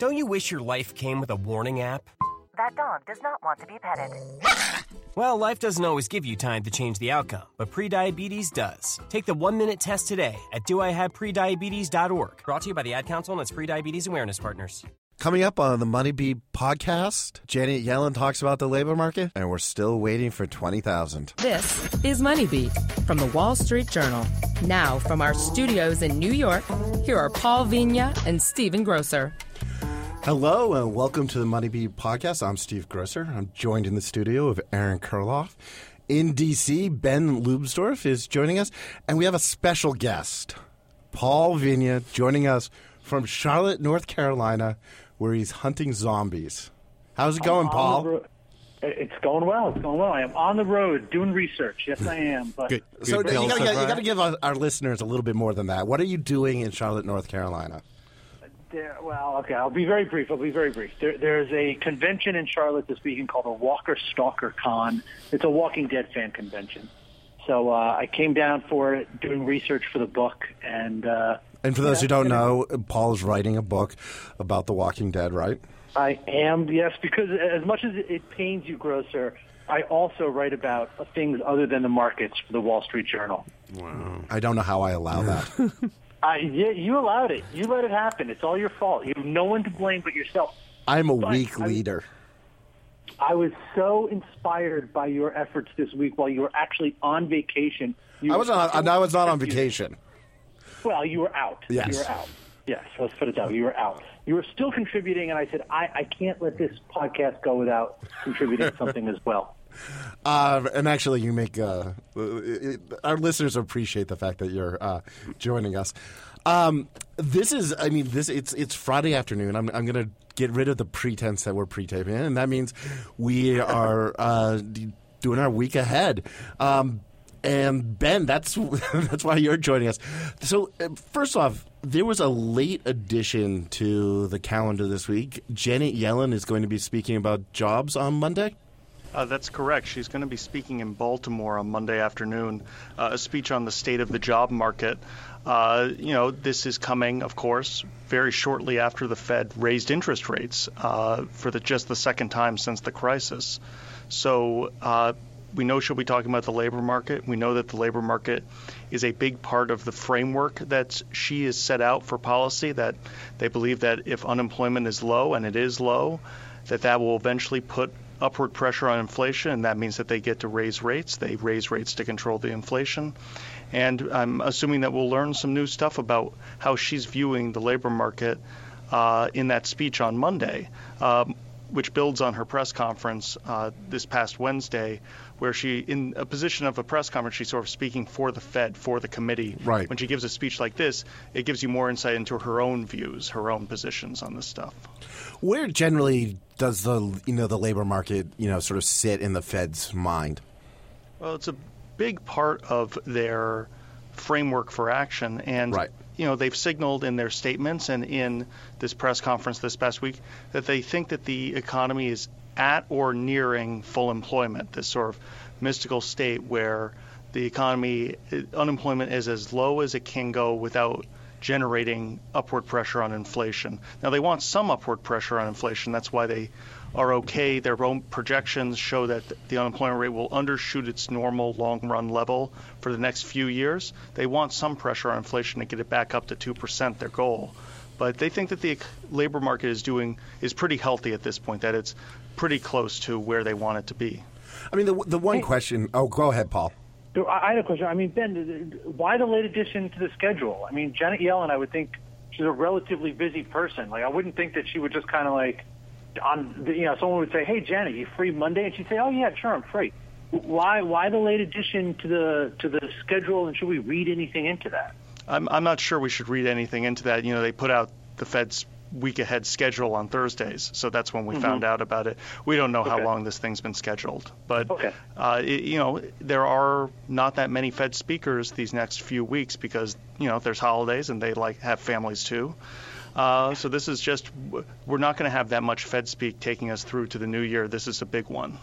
Don't you wish your life came with a warning app? That dog does not want to be petted. Well, life doesn't always give you time to change the outcome, but prediabetes does. Take the one minute test today at doihaveprediabetes.org. Brought to you by the Ad Council and its prediabetes awareness partners. Coming up on the MoneyBeat podcast, Janet Yellen talks about the labor market, and we're still waiting for 20,000. This is Money Beat from the Wall Street Journal. Now, from our studios in New York, here are Paul Vigna and Stephen Grocer. Hello, and welcome to the MoneyBeat podcast. I'm Steve Grocer. I'm joined in the studio of Aaron Kuriloff. In D.C., Ben Leubsdorf is joining us, and we have a special guest, Paul Vigna, joining us from Charlotte, North Carolina, where he's hunting zombies. How's it going, I'm Paul? It's going well. It's going well. I am on the road doing research. Yes, I am. But Good. So Good you gotta, so you gotta give our, our listeners a little bit more than that. What are you doing in Charlotte, North Carolina? There, well, okay. I'll be very brief. I'll be very brief. There, there's a convention in Charlotte this weekend called the Walker Stalker Con. It's a Walking Dead fan convention. So uh, I came down for it, doing research for the book, and uh, And for those Yeah, who don't know, Paul is writing a book about The Walking Dead, right? I am, yes, because as much as it pains you, Grocer, I also write about things other than the markets for the Wall Street Journal. Wow. I don't know how I allow that. I, yeah, you allowed it. You let it happen. It's all your fault. You have no one to blame but yourself. I'm a But weak I- leader. I was so inspired by your efforts this week while you were actually on vacation. You I was on. I was not on vacation. Well, you were out. Yes. You were out. Yes, let's put it that way. You were out. You were still contributing, and I said, I, I can't let this podcast go without contributing something as well. Uh, and actually, you make uh, it, our listeners appreciate the fact that you're uh, joining us. Um, this is, I mean, this it's it's Friday afternoon. I'm I'm gonna get rid of the pretense that we're pre-taping, and that means we are uh, doing our week ahead. Um, and Ben, that's that's why you're joining us. So uh, first off, there was a late addition to the calendar this week. Janet Yellen is going to be speaking about jobs on Monday. Uh, that's correct. She's going to be speaking in Baltimore on Monday afternoon, uh, a speech on the state of the job market. Uh, you know, this is coming, of course, very shortly after the Fed raised interest rates uh, for the, just the second time since the crisis. So uh, we know she'll be talking about the labor market. We know that the labor market is a big part of the framework that she has set out for policy. That they believe that if unemployment is low, and it is low, that that will eventually put upward pressure on inflation, and that means that they get to raise rates. They raise rates to control the inflation. And I'm assuming that we'll learn some new stuff about how she's viewing the labor market uh, in that speech on Monday, um, which builds on her press conference uh, this past Wednesday, where she, in a position of a press conference, she's sort of speaking for the Fed, for the committee. Right. When she gives a speech like this, it gives you more insight into her own views, her own positions on this stuff. Where generally does the you know the labor market you know sort of sit in the Fed's mind? Well, it's a big part of their framework for action, and Right. you know they've signaled in their statements and in this press conference this past week that they think that the economy is at or nearing full employment. This sort of mystical state where the economy unemployment is as low as it can go without generating upward pressure on inflation. Now they want some upward pressure on inflation. That's why they are okay. Their own projections show that the unemployment rate will undershoot its normal long run level for the next few years. They want some pressure on inflation to get it back up to 2%, their goal. But they think that the labor market is doing is pretty healthy at this point, that it's pretty close to where they want it to be. I mean, the the one question. Oh, go ahead, Paul. I had a question. I mean, Ben, why the late addition to the schedule? I mean, Janet Yellen, I would think she's a relatively busy person. Like, I wouldn't think that she would just kind of like, on you know, someone would say, "Hey, Janet, you free Monday?" And she'd say, "Oh yeah, sure, I'm free." Why why the late addition to the to the schedule? And should we read anything into that? I'm, I'm not sure we should read anything into that. You know, they put out the Fed's week ahead schedule on Thursdays, so that's when we found out about it. We don't know how long this thing's been scheduled, but Okay. uh, it, you know, there are not that many Fed speakers these next few weeks because you know there's holidays and they like have families too. Uh, so this is just we're not going to have that much Fed speak taking us through to the new year. This is a big one.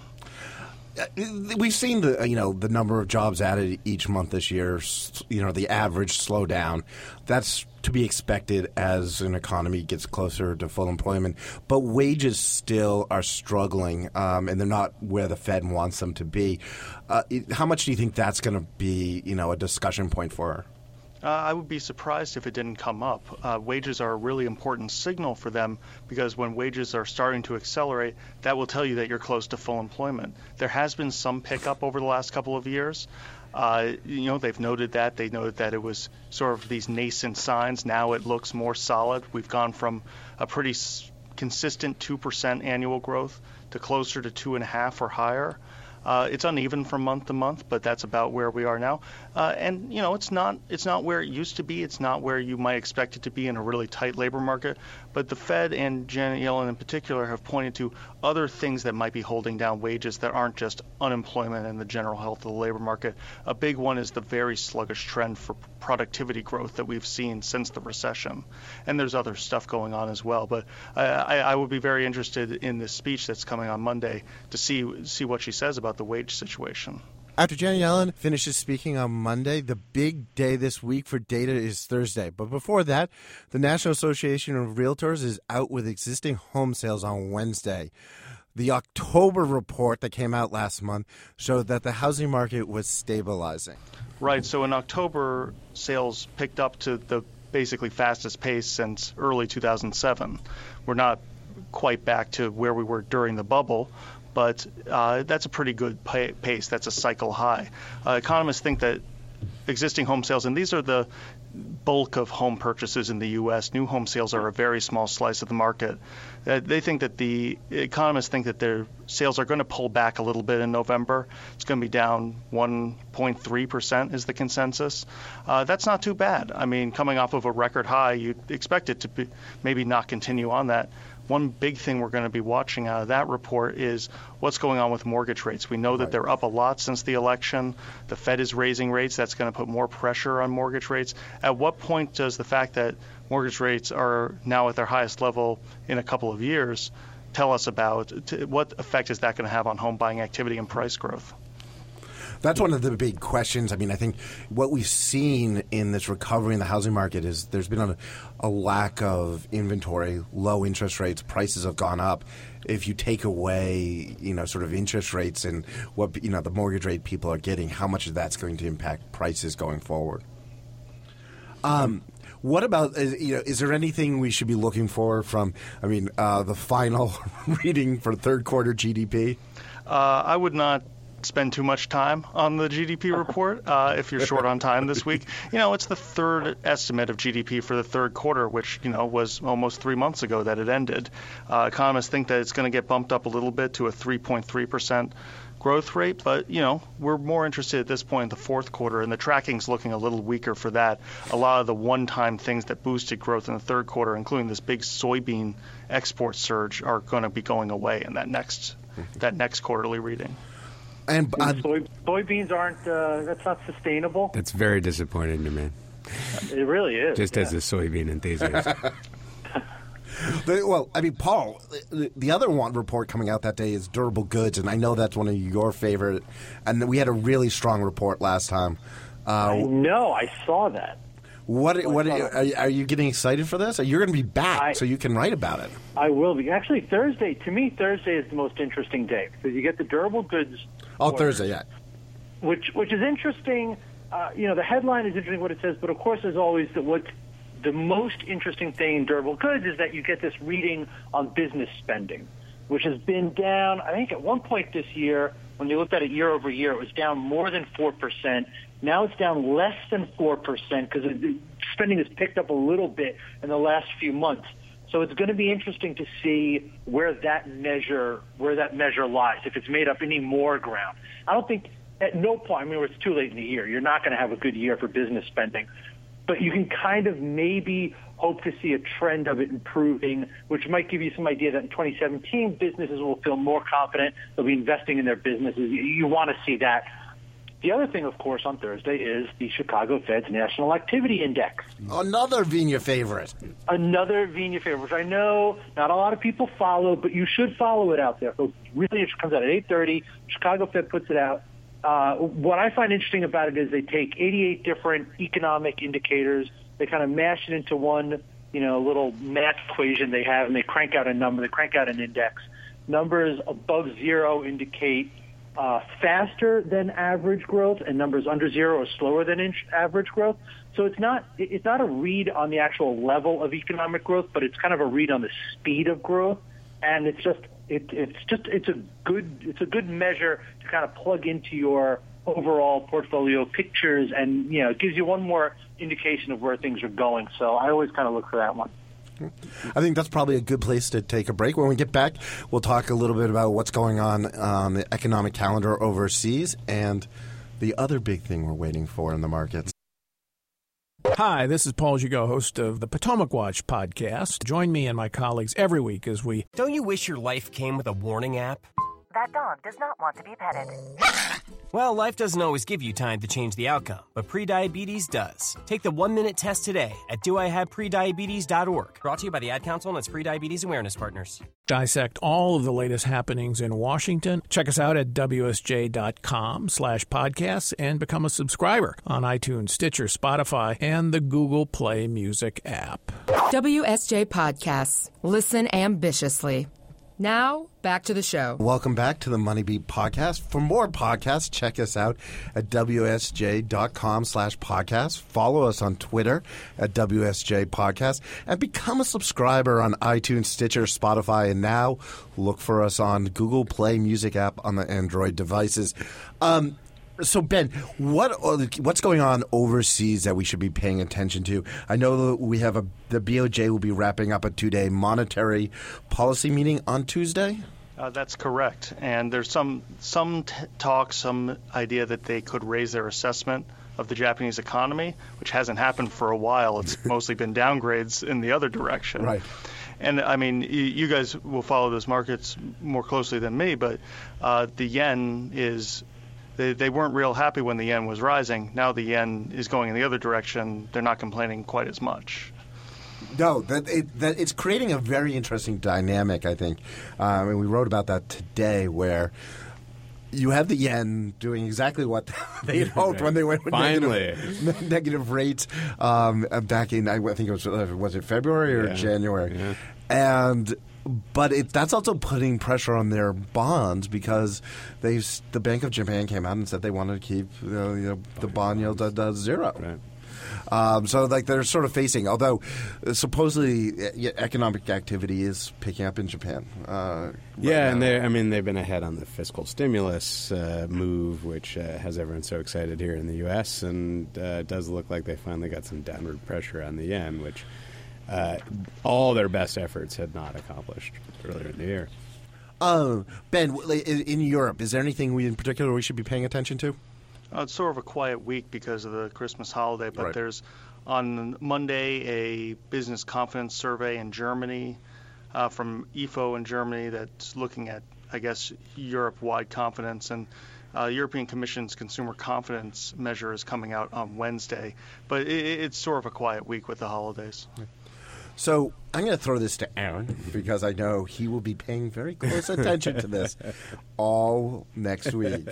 We've seen the you know the number of jobs added each month this year. You know the average slowdown. That's to be expected as an economy gets closer to full employment. But wages still are struggling, um, and they're not where the Fed wants them to be. Uh, how much do you think that's going to be you know a discussion point for? Uh, I would be surprised if it didn't come up. Uh, wages are a really important signal for them because when wages are starting to accelerate, that will tell you that you're close to full employment. There has been some pickup over the last couple of years. Uh, you know, they've noted that. They noted that it was sort of these nascent signs. Now it looks more solid. We've gone from a pretty s- consistent 2% annual growth to closer to 2.5 or higher. Uh, it's uneven from month to month, but that's about where we are now. Uh, and you know, it's not it's not where it used to be. It's not where you might expect it to be in a really tight labor market. But the Fed and Janet Yellen in particular have pointed to other things that might be holding down wages that aren't just unemployment and the general health of the labor market. A big one is the very sluggish trend for productivity growth that we've seen since the recession. And there's other stuff going on as well. But I, I, would be very interested in this speech that's coming on Monday to see see what she says about the wage situation. After Janet Yellen finishes speaking on Monday, the big day this week for data is Thursday. But before that, the National Association of Realtors is out with existing home sales on Wednesday. The October report that came out last month showed that the housing market was stabilizing. Right. So in October, sales picked up to the basically fastest pace since early 2007. We're not quite back to where we were during the bubble, but uh, that's a pretty good pace. That's a cycle high. Uh, economists think that existing home sales, and these are the bulk of home purchases in the U.S. New home sales are a very small slice of the market. Uh, they think that the economists think that their sales are going to pull back a little bit in November. It's going to be down 1.3 percent is the consensus. Uh, that's not too bad. I mean, coming off of a record high, you'd expect it to be, maybe not continue on that one big thing we're going to be watching out of that report is what's going on with mortgage rates. We know that they're up a lot since the election. The Fed is raising rates. That's going to put more pressure on mortgage rates. At what point does the fact that mortgage rates are now at their highest level in a couple of years tell us about what effect is that going to have on home buying activity and price growth? That's one of the big questions. I mean, I think what we've seen in this recovery in the housing market is there's been a, a lack of inventory, low interest rates, prices have gone up. If you take away, you know, sort of interest rates and what you know the mortgage rate people are getting, how much of that's going to impact prices going forward? Um, what about you know? Is there anything we should be looking for from? I mean, uh, the final reading for third quarter GDP. Uh, I would not spend too much time on the GDP report uh, if you're short on time this week. You know, it's the third estimate of GDP for the third quarter, which, you know, was almost three months ago that it ended. Uh, economists think that it's going to get bumped up a little bit to a 3.3% growth rate, but you know we're more interested at this point in the fourth quarter, and the tracking's looking a little weaker for that. A lot of the one-time things that boosted growth in the third quarter, including this big soybean export surge, are going to be going away in that next that next quarterly reading. And uh, Soy, soybeans aren't. Uh, that's not sustainable. That's very disappointing to me. It really is. Just yeah. as a soybean enthusiast. well, I mean, Paul, the other one report coming out that day is durable goods, and I know that's one of your favorite. And we had a really strong report last time. Uh, I know. I saw that. What? What? Are, are, you getting excited for this? You're going to be back, I, so you can write about it. I will be. Actually, Thursday. To me, Thursday is the most interesting day because you get the durable goods. Oh, Thursday, yeah. Which, which is interesting. Uh, you know, the headline is interesting what it says, but of course, as always, the, what the most interesting thing in durable goods is that you get this reading on business spending, which has been down. I think at one point this year, when you looked at it year over year, it was down more than four percent. Now it's down less than 4% because spending has picked up a little bit in the last few months. So it's going to be interesting to see where that measure where that measure lies. If it's made up any more ground, I don't think at no point. I mean, it's too late in the year. You're not going to have a good year for business spending, but you can kind of maybe hope to see a trend of it improving, which might give you some idea that in 2017 businesses will feel more confident. They'll be investing in their businesses. You, you want to see that The other thing, of course, on Thursday is the Chicago Fed's National Activity Index. Another Vigna favorite. Another Vigna favorite, which I know not a lot of people follow, but you should follow it out there. So really, it comes out at 8.30. Chicago Fed puts it out. Uh, what I find interesting about it is they take 88 different economic indicators, they kind of mash it into one, you know, little math equation they have, and they crank out a number, they crank out an index. Numbers above zero indicate uh, faster than average growth, and numbers under zero are slower than average growth. So it's not it's not a read on the actual level of economic growth, but it's kind of a read on the speed of growth, and it's just it, it's just it's a good it's a good measure to kind of plug into your overall portfolio pictures, and you know it gives you one more indication of where things are going. So I always kind of look for that one. I think that's probably a good place to take a break. When we get back, we'll talk a little bit about what's going on on the economic calendar overseas and the other big thing we're waiting for in the markets. Hi, this is Paul Gigot, host of the Potomac Watch podcast. Join me and my colleagues every week as we. Don't you wish your life came with a warning app? That dog does not want to be petted. Well, life doesn't always give you time to change the outcome, but prediabetes does. Take the one minute test today at doihaveprediabetes.org. Brought to you by the Ad Council and its prediabetes awareness partners. dissect all of the latest happenings in Washington. Check us out at WSJ.com slash podcasts and become a subscriber on iTunes, Stitcher, Spotify, and the Google Play Music app. WSJ Podcasts. Listen ambitiously. Now, back to the show. Welcome back to the Money Beat podcast. For more podcasts, check us out at WSJ.com slash podcast. Follow us on Twitter at WSJ Podcast and become a subscriber on iTunes, Stitcher, Spotify, and now look for us on Google Play Music app on the Android devices. Um, so Ben, what what's going on overseas that we should be paying attention to? I know we have a the BOJ will be wrapping up a two day monetary policy meeting on Tuesday. Uh, that's correct. And there's some some t- talk, some idea that they could raise their assessment of the Japanese economy, which hasn't happened for a while. It's mostly been downgrades in the other direction. Right. And I mean, you guys will follow those markets more closely than me, but uh, the yen is. They, they weren't real happy when the yen was rising. Now the yen is going in the other direction. They're not complaining quite as much. No, that, it, that it's creating a very interesting dynamic. I think, um, and we wrote about that today, where you have the yen doing exactly what they had hoped when they went with Finally. negative, negative rates um, uh, back in I think it was uh, was it February or Yeah. January, Yeah. and. But it, that's also putting pressure on their bonds because they the Bank of Japan came out and said they wanted to keep you know, you know, the bond yield at uh, zero. Right. Um, so like they're sort of facing, although uh, supposedly uh, economic activity is picking up in Japan. Uh, right Yeah, and they I mean they've been ahead on the fiscal stimulus uh, move, which uh, has everyone so excited here in the U.S. and uh, it does look like they finally got some downward pressure on the yen, which uh, all their best efforts had not accomplished earlier in the year. Uh, ben, in, in Europe, is there anything we in particular we should be paying attention to? Uh, it's sort of a quiet week because of the Christmas holiday, but Right. there's on Monday a business confidence survey in Germany uh, from IFO in Germany that's looking at, I guess, Europe-wide confidence and. Uh, European Commission's consumer confidence measure is coming out on Wednesday, but it, it's sort of a quiet week with the holidays. So I'm going to throw this to Aaron because I know he will be paying very close attention to this all next week.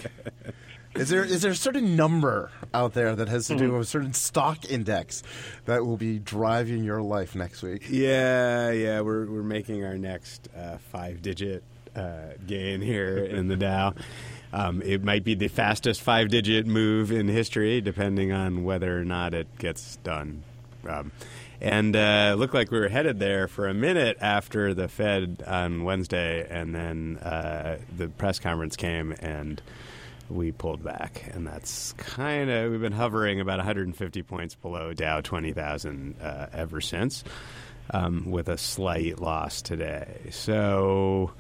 Is there is there a certain number out there that has to do with a certain stock index that will be driving your life next week? Yeah, yeah, we're we're making our next uh, five-digit uh, gain here in the Dow. Um, it might be the fastest five-digit move in history, depending on whether or not it gets done. Um, and uh, looked like we were headed there for a minute after the Fed on Wednesday, and then uh, the press conference came and we pulled back, and that's kind of we've been hovering about 150 points below Dow 20,000 uh, ever since, um, with a slight loss today. So.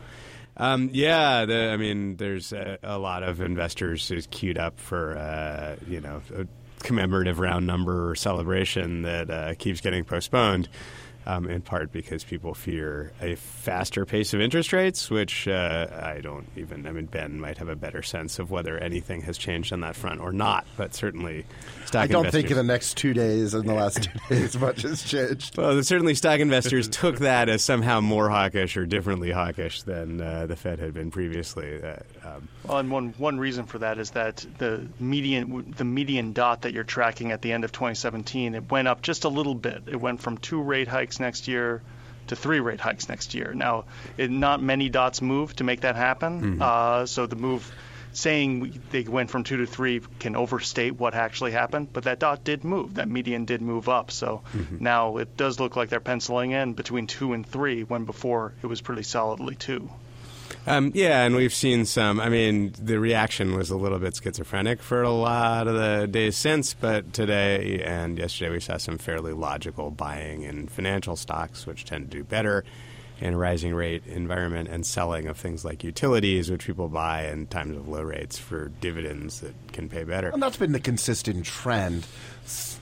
Um, yeah, the, I mean, there's a, a lot of investors who's queued up for uh, you know commemorative round number celebration that uh, keeps getting postponed. um, in part because people fear a faster pace of interest rates, which uh, I don't even. I mean, Ben might have a better sense of whether anything has changed on that front or not, but certainly stock I don't investors. think in the next two days, in the last two days, much has changed. Well, certainly stock investors took that as somehow more hawkish or differently hawkish than uh, the Fed had been previously. Uh, um, Well, and one one reason for that is that the median the median dot that you're tracking at the end of 2017 it went up just a little bit. It went from two rate hikes next year to three rate hikes next year. Now, it, not many dots moved to make that happen. Uh, so the move saying they went from two to three can overstate what actually happened, but that dot did move. That median did move up. So now it does look like they're penciling in between two and three when before it was pretty solidly two. Um, yeah, and we've seen some. I mean, the reaction was a little bit schizophrenic for a lot of the days since, but today and yesterday we saw some fairly logical buying in financial stocks, which tend to do better in a rising rate environment, and selling of things like utilities, which people buy in times of low rates for dividends that can pay better. And that's been the consistent trend,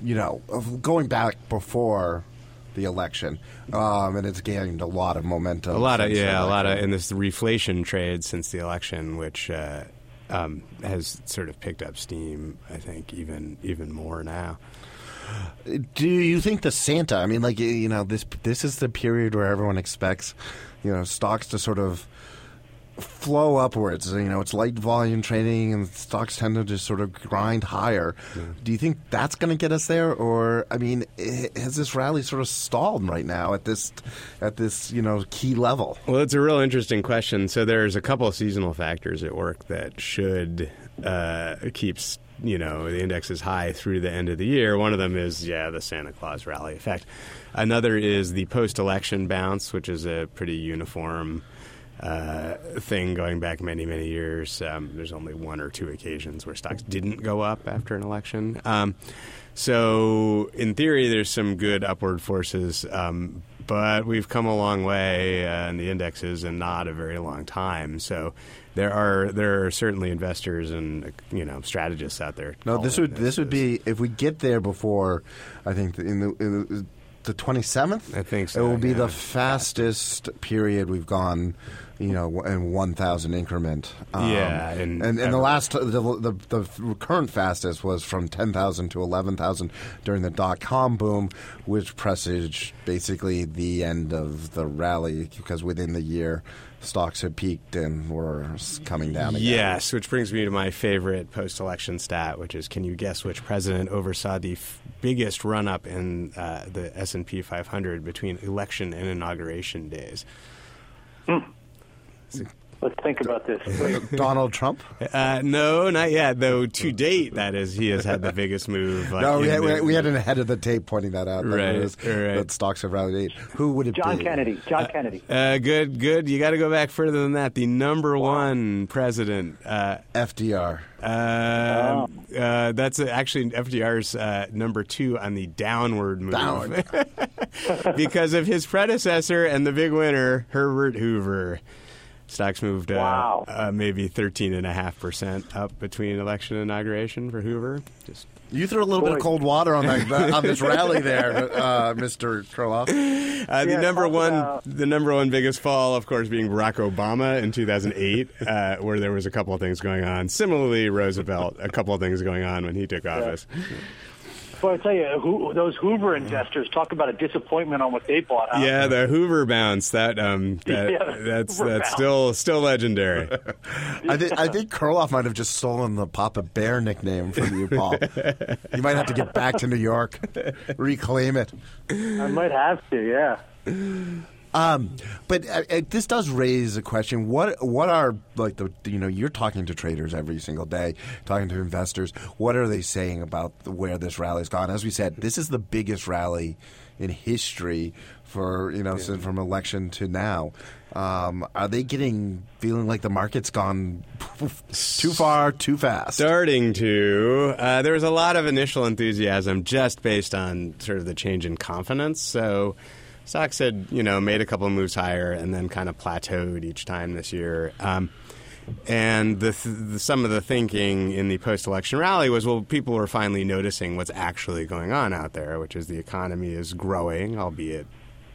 you know, of going back before the election, um, and it's gained a lot of momentum. A lot of yeah, a lot of in this reflation trade since the election, which uh, um, has sort of picked up steam. I think even even more now. Do you think the Santa? I mean, like you know, this this is the period where everyone expects, you know, stocks to sort of flow upwards. You know, it's light volume trading, and stocks tend to just sort of grind higher. Do you think that's going to get us there, or I mean, has this rally sort of stalled right now at this at this you know key level? Well, it's a real interesting question. So there's a couple of seasonal factors at work that should uh, keeps you know the index is high through the end of the year. One of them is yeah the Santa Claus rally effect. Another is the post-election bounce, which is a pretty uniform. Uh, thing going back many many years. Um, there's only one or two occasions where stocks didn't go up after an election. Um, so in theory, there's some good upward forces, um, but we've come a long way uh, in the indexes and not a very long time. So there are there are certainly investors and you know strategists out there. No, this would this would be if we get there before. I think in the. In the the 27th? I think so. It will be yeah. the fastest period we've gone, you know, in 1,000 increment. Um, Yeah, and and, and the last, the, the, the current fastest was from 10,000 to 11,000 during the dot com boom, which presaged basically the end of the rally because within the year, stocks had peaked and were coming down again. Yes, which brings me to my favorite post-election stat, which is: Can you guess which president oversaw the f- biggest run-up in uh, the S and P 500 between election and inauguration days? Let's think about this. Wait, Donald Trump? Uh, no, not yet. Though to date, that is, he has had the biggest move. Like, No, we had, the- we had an ahead of the tape pointing that out. That, Right, was- right. that stocks have rallied eight. Who would it John be? Kennedy. John Kennedy. Uh, good, good. You got to go back further than that. The number one president. Uh, FDR. uh, uh, that's uh, actually FDR's uh, number two on the downward move. Down. because of his predecessor and the big winner, Herbert Hoover. Stocks moved uh, Wow. uh, maybe 13.5% up between election and inauguration for Hoover. Just You threw a little bit of cold water on that on this rally there, uh, Mr. Kuriloff. Uh, the Yeah, number one, about- the number one biggest fall, of course, being Barack Obama in 2008, uh, where there was a couple of things going on. Similarly, Roosevelt, a couple of things going on when he took office. Well, I tell you, who, those Hoover investors talk about a disappointment on what they bought. Huh? Yeah, the Hoover bounce. That um, that, Yeah, the that's Hoover that's bounce. still still legendary. I think I think Kuriloff might have just stolen the Papa Bear nickname from you, Paul. you might have to get back to New York, reclaim it. I might have to. Yeah. Um, but uh, uh, this does raise a question. What what are like the you know you're talking to traders every single day, talking to investors. What are they saying about the, where this rally's gone? As we said, this is the biggest rally in history for you know since from election to now. Um, are they getting feeling like the market's gone too far, too fast? Starting to, uh, there was a lot of initial enthusiasm just based on sort of the change in confidence. So. Stocks had, you know, made a couple moves higher and then kind of plateaued each time this year. Um, and the, th- the, some of the thinking in the post-election rally was, well, people were finally noticing what's actually going on out there, which is the economy is growing, albeit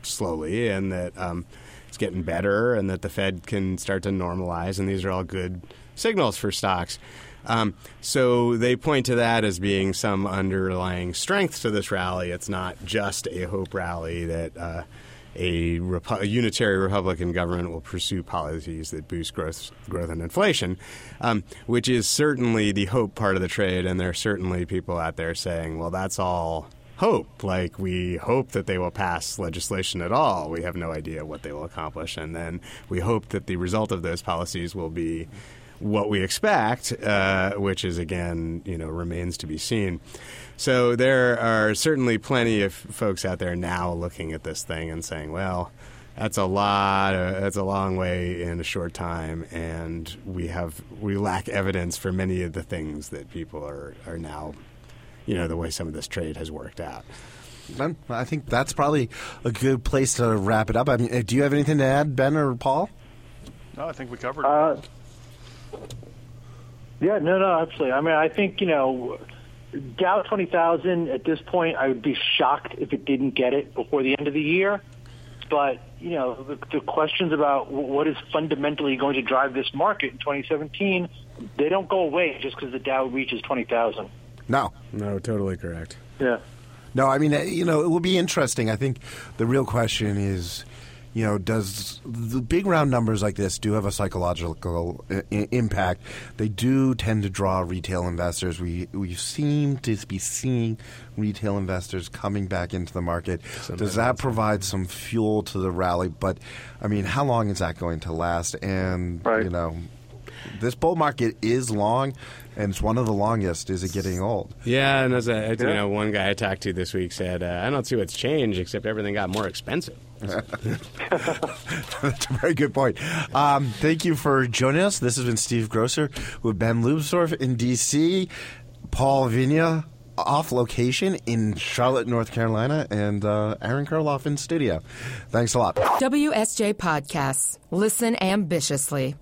slowly, and that um, it's getting better, and that the Fed can start to normalize, and these are all good signals for stocks. Um, so they point to that as being some underlying strength to this rally. It's not just a hope rally that uh, a, Repu- unitary Republican government will pursue policies that boost growth, growth and inflation, um, which is certainly the hope part of the trade. And there are certainly people out there saying, well, that's all hope. Like, we hope that they will pass legislation at all. We have no idea what they will accomplish. And then we hope that the result of those policies will be what we expect, uh, which is again, you know, remains to be seen. So there are certainly plenty of folks out there now looking at this thing and saying, well. That's a lot. Of, that's a long way in a short time, and we have we lack evidence for many of the things that people are are now, you know, the way some of this trade has worked out. Ben, I think that's probably a good place to wrap it up. I mean, do you have anything to add, Ben or Paul? No, I think we covered uh, Yeah, no, no, absolutely. I mean, I think you know, Dow twenty thousand at this point, I would be shocked if it didn't get it before the end of the year. But you know, the, the questions about what is fundamentally going to drive this market in 2017, they don't go away just because the Dow reaches 20,000. No, no, totally correct. Yeah. No, I mean, uh, you know, it will be interesting. I think the real question is, you know, does the big round numbers like this do have a psychological I- impact? They do tend to draw retail investors. We we seem to be seeing retail investors coming back into the market. Sometimes does that provide some fuel to the rally? But I mean, how long is that going to last? And Right. you know, this bull market is long, and it's one of the longest. Is it getting old? Yeah, and as a, you know, one guy I talked to this week said, uh, "I don't see what's changed except everything got more expensive." That's a very good point. Um, thank you for joining us. This has been Steve Grocer with Ben Leubsdorf in D.C., Paul Vigna off location in Charlotte, North Carolina, and uh, Aaron Kuriloff in studio. Thanks a lot. WSJ Podcasts. Listen ambitiously.